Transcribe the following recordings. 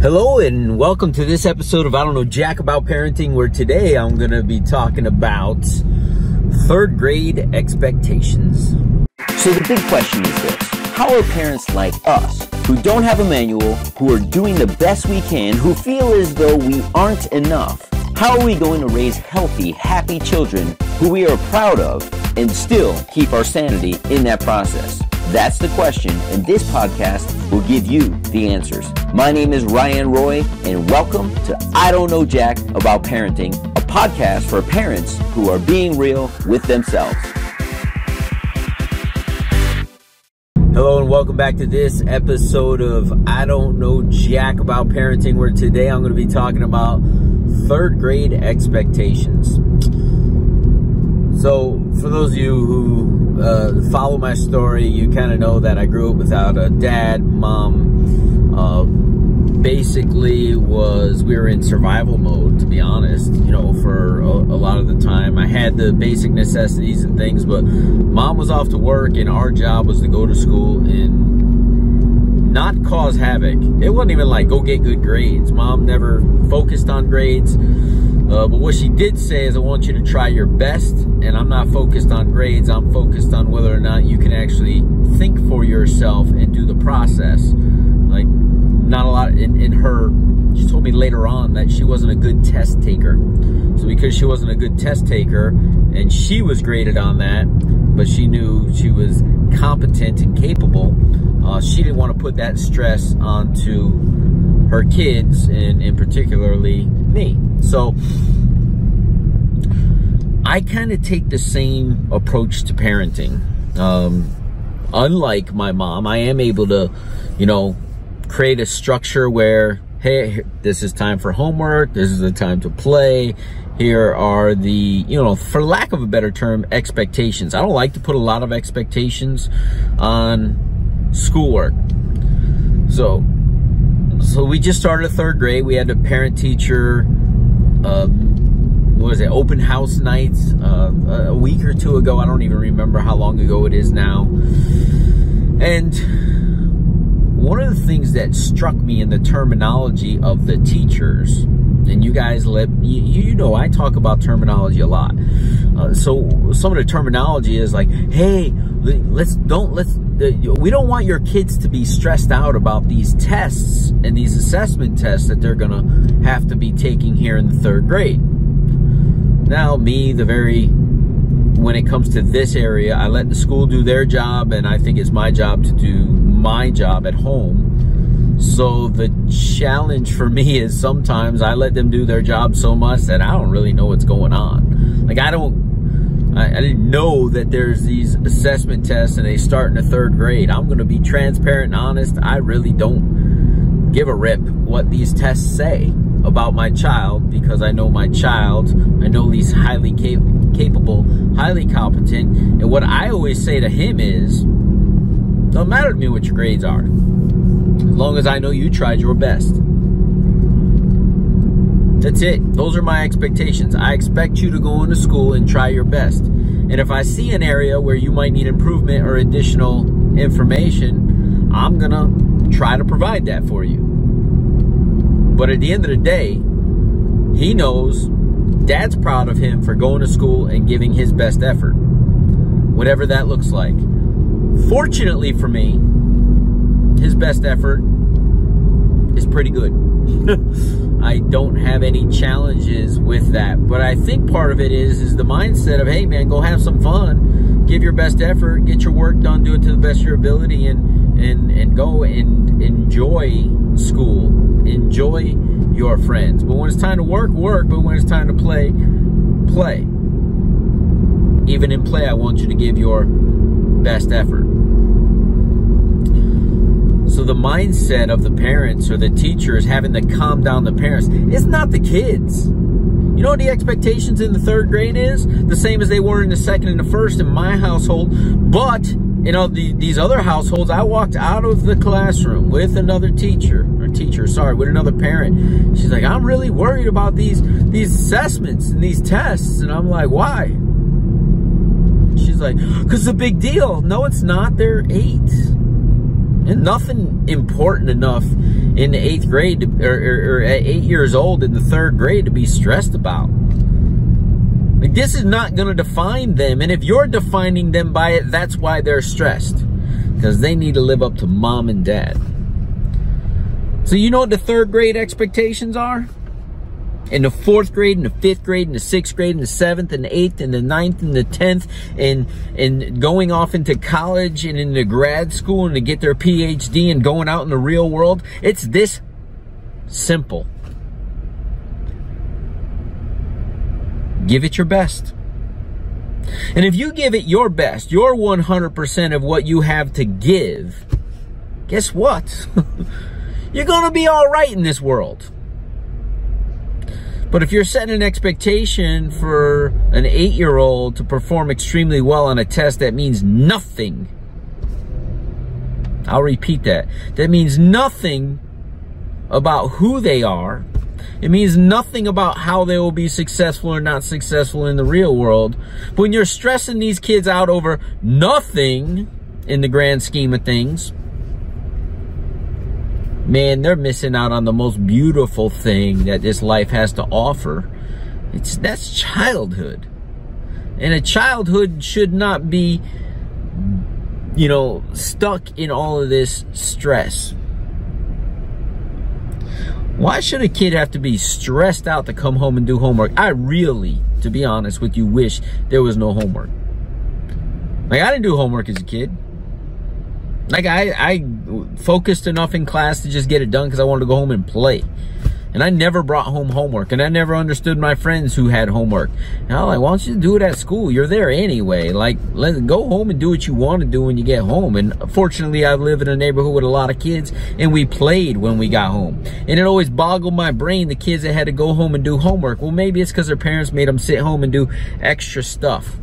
Hello and welcome to this episode of I Don't Know Jack About Parenting, where today I'm going to be talking about third grade expectations. So the big question is this How are parents like us, who don't have a manual, who are doing the best we can, who feel as though we aren't enough, how are we going to raise healthy, happy children who we are proud of and still keep our sanity in that process? That's the question, and this podcast will give you the answers. My name is Ryan Roy, and welcome to I Don't Know Jack About Parenting, a podcast for parents who are being real with themselves. Hello and welcome back to this episode of I Don't Know Jack About Parenting, where today I'm going to be talking about third grade expectations. So, for those of you who uh, follow my story, you kind of know that I grew up without a dad, mom. Uh, basically, was we were in survival mode, to be honest. You know, for a, a lot of the time, I had the basic necessities and things, but mom was off to work, and our job was to go to school and not cause havoc. It wasn't even like go get good grades. Mom never focused on grades. Uh, but what she did say is, I want you to try your best, and I'm not focused on grades. I'm focused on whether or not you can actually think for yourself and do the process. Like, not a lot in, in her, she told me later on that she wasn't a good test taker. So because she wasn't a good test taker, and she was graded on that, but she knew she was competent and capable, uh, she didn't want to put that stress onto her kids, and, and particularly me. So I kind of take the same approach to parenting. Um, unlike my mom, I am able to, you know, create a structure where, hey, this is time for homework, this is the time to play. Here are the, you know, for lack of a better term, expectations. I don't like to put a lot of expectations on schoolwork. So, so we just started third grade. We had a parent teacher um, what was it, open house nights uh, a week or two ago. I don't even remember how long ago it is now. And one of the things that struck me in the terminology of the teachers, and you guys let you, you know I talk about terminology a lot. Uh, so some of the terminology is like, hey, let's don't let's we don't want your kids to be stressed out about these tests and these assessment tests that they're gonna have to be taking here in the third grade. Now, me, the very when it comes to this area, I let the school do their job, and I think it's my job to do my job at home. So the challenge for me is sometimes I let them do their job so much that I don't really know what's going on. Like I don't I, I didn't know that there's these assessment tests and they start in the third grade. I'm going to be transparent and honest. I really don't give a rip what these tests say about my child because I know my child. I know he's highly cap capable, highly competent. And what I always say to him is, don't matter to me what your grades are. As long as I know you tried your best. That's it. Those are my expectations. I expect you to go into school and try your best. And if I see an area where you might need improvement or additional information, I'm going to try to provide that for you. But at the end of the day, he knows dad's proud of him for going to school and giving his best effort, whatever that looks like. Fortunately for me, his best effort is pretty good. I don't have any challenges with that. But I think part of it is is the mindset of, hey man, go have some fun, give your best effort, get your work done, do it to the best of your ability, and and and go and enjoy school, enjoy your friends. But when it's time to work, work. But when it's time to play, play. Even in play, I want you to give your best effort. The mindset of the parents or the teachers having to calm down the parents. It's not the kids. You know what the expectations in the third grade is? The same as they were in the second and the first in my household. But, you know, the, these other households, I walked out of the classroom with another teacher, or teacher, sorry, with another parent. She's like, I'm really worried about these, these assessments and these tests. And I'm like, why? She's like, because it's a big deal. No, it's not. They're eight nothing important enough in the eighth grade or, or, or at eight years old in the third grade to be stressed about. Like this is not going to define them. And if you're defining them by it, that's why they're stressed. Because they need to live up to mom and dad. So you know what the third grade expectations are? In the fourth grade, in the fifth grade, in the sixth grade, in the seventh, and eighth, and the ninth, and the tenth, and and going off into college and into grad school and to get their PhD and going out in the real world. It's this simple. Give it your best. And if you give it your best, your 100% of what you have to give, guess what? You're going to be all right in this world. But if you're setting an expectation for an eight year old to perform extremely well on a test, that means nothing. I'll repeat that. That means nothing about who they are. It means nothing about how they will be successful or not successful in the real world. But when you're stressing these kids out over nothing in the grand scheme of things, man, they're missing out on the most beautiful thing that this life has to offer. It's that's childhood. And a childhood should not be you know, stuck in all of this stress. Why should a kid have to be stressed out to come home and do homework? I really, to be honest with you, wish there was no homework. Like I didn't do homework as a kid. Like I, I focused enough in class to just get it done because I wanted to go home and play. And I never brought home homework. And I never understood my friends who had homework. And I was like, why don't you do it at school? You're there anyway. Like, let go home and do what you want to do when you get home. And uh, fortunately, I live in a neighborhood with a lot of kids and we played when we got home. And it always boggled my brain, the kids that had to go home and do homework. Well, maybe it's because their parents made them sit home and do extra stuff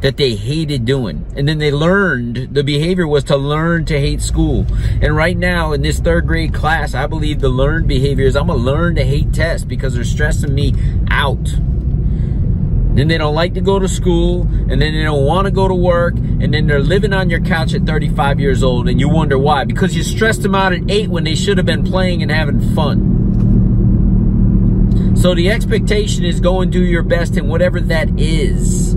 that they hated doing. And then they learned, the behavior was to learn to hate school. And right now in this third grade class, I believe the learned behavior is I'm gonna learn to hate tests because they're stressing me out. Then they don't like to go to school, and then they don't want to go to work, and then they're living on your couch at 35 years old, and you wonder why. Because you stressed them out at 8 when they should have been playing and having fun. So the expectation is go and do your best in whatever that is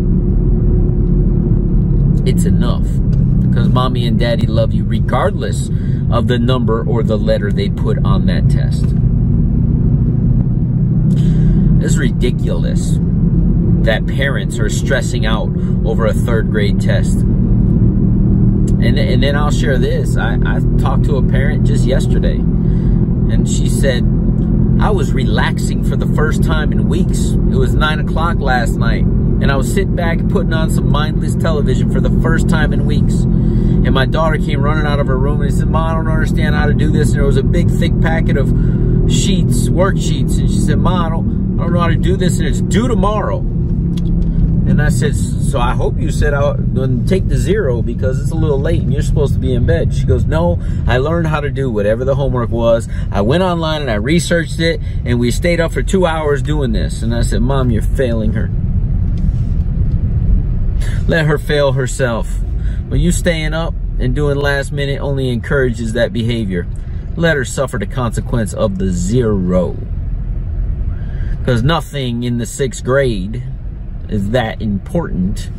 it's enough. Because mommy and daddy love you regardless of the number or the letter they put on that test. It's ridiculous that parents are stressing out over a third grade test. And, and then I'll share this. I, I talked to a parent just yesterday, and she said, I was relaxing for the first time in weeks. It was 9 o'clock last night and I was sitting back putting on some mindless television for the first time in weeks. And my daughter came running out of her room and said, Mom, I don't understand how to do this. And there was a big thick packet of sheets, worksheets. And she said, Mom, I don't, I don't know how to do this and it's due tomorrow. And I said, so I hope you said I'll take the zero because it's a little late and you're supposed to be in bed. She goes, no, I learned how to do whatever the homework was. I went online and I researched it and we stayed up for two hours doing this. And I said, mom, you're failing her. Let her fail herself. When you staying up and doing last minute only encourages that behavior. Let her suffer the consequence of the zero. Because nothing in the sixth grade is that important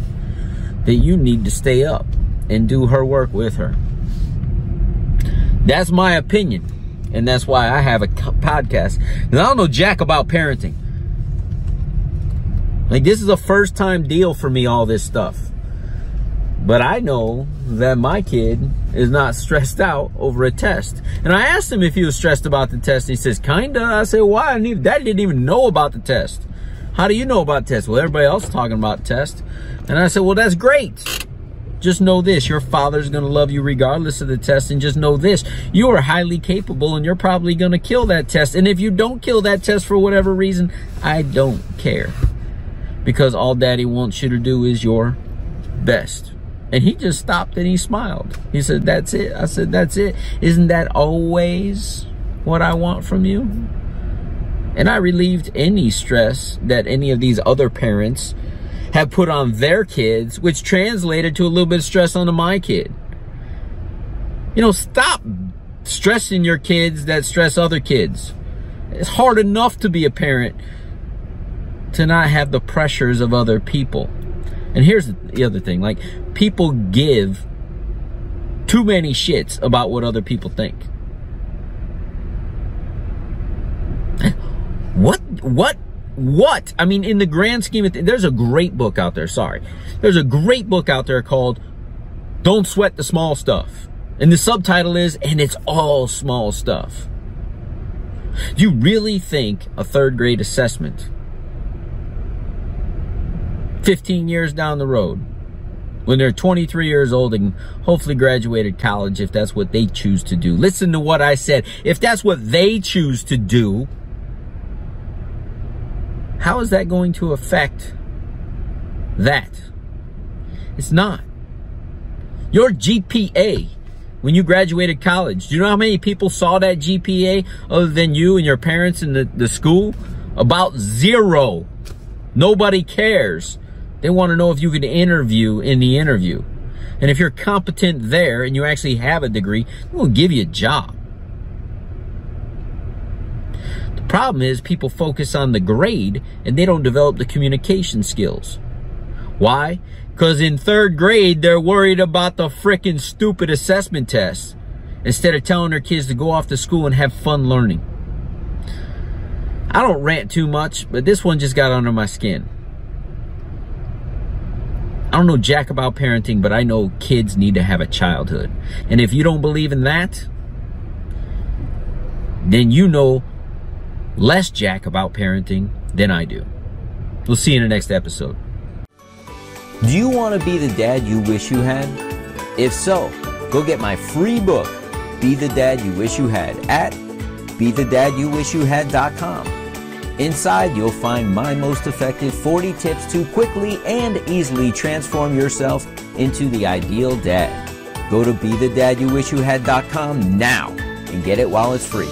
that you need to stay up and do her work with her. That's my opinion. And that's why I have a podcast. And I don't know jack about parenting. Like this is a first time deal for me, all this stuff. But I know that my kid is not stressed out over a test. And I asked him if he was stressed about the test. He says, kinda. I said, why? I didn't, Daddy didn't even know about the test. How do you know about tests? Well, everybody else is talking about tests. And I said, well, that's great. Just know this, your father's gonna love you regardless of the test. And just know this, you are highly capable and you're probably gonna kill that test. And if you don't kill that test for whatever reason, I don't care because all daddy wants you to do is your best. And he just stopped and he smiled. He said, That's it. I said, That's it. Isn't that always what I want from you? And I relieved any stress that any of these other parents have put on their kids, which translated to a little bit of stress onto my kid. You know, stop stressing your kids that stress other kids. It's hard enough to be a parent to not have the pressures of other people. And here's the other thing like, people give too many shits about what other people think. What? What? What? I mean, in the grand scheme of things, there's a great book out there. Sorry. There's a great book out there called Don't Sweat the Small Stuff. And the subtitle is, and it's all small stuff. Do you really think a third grade assessment 15 years down the road when they're 23 years old and hopefully graduated college if that's what they choose to do. Listen to what I said. If that's what they choose to do, how is that going to affect that? It's not. Your GPA when you graduated college, do you know how many people saw that GPA other than you and your parents in the, the school? About zero. Nobody cares. They want to know if you can interview in the interview. And if you're competent there and you actually have a degree, will give you a job. The problem is people focus on the grade and they don't develop the communication skills. Why? Because in third grade, they're worried about the freaking stupid assessment tests instead of telling their kids to go off to school and have fun learning. I don't rant too much, but this one just got under my skin. I don't know jack about parenting, but I know kids need to have a childhood. And if you don't believe in that, then you know less jack about parenting than I do. We'll see you in the next episode. Do you want to be the dad you wish you had? If so, go get my free book, Be the Dad You Wish You Had, at BeTheDadYouWishYouHad.com. Inside, you'll find my most effective 40 tips to quickly and easily transform yourself into the ideal dad. Go to BeTheDadYouWishYouHad.com now and get it while it's free.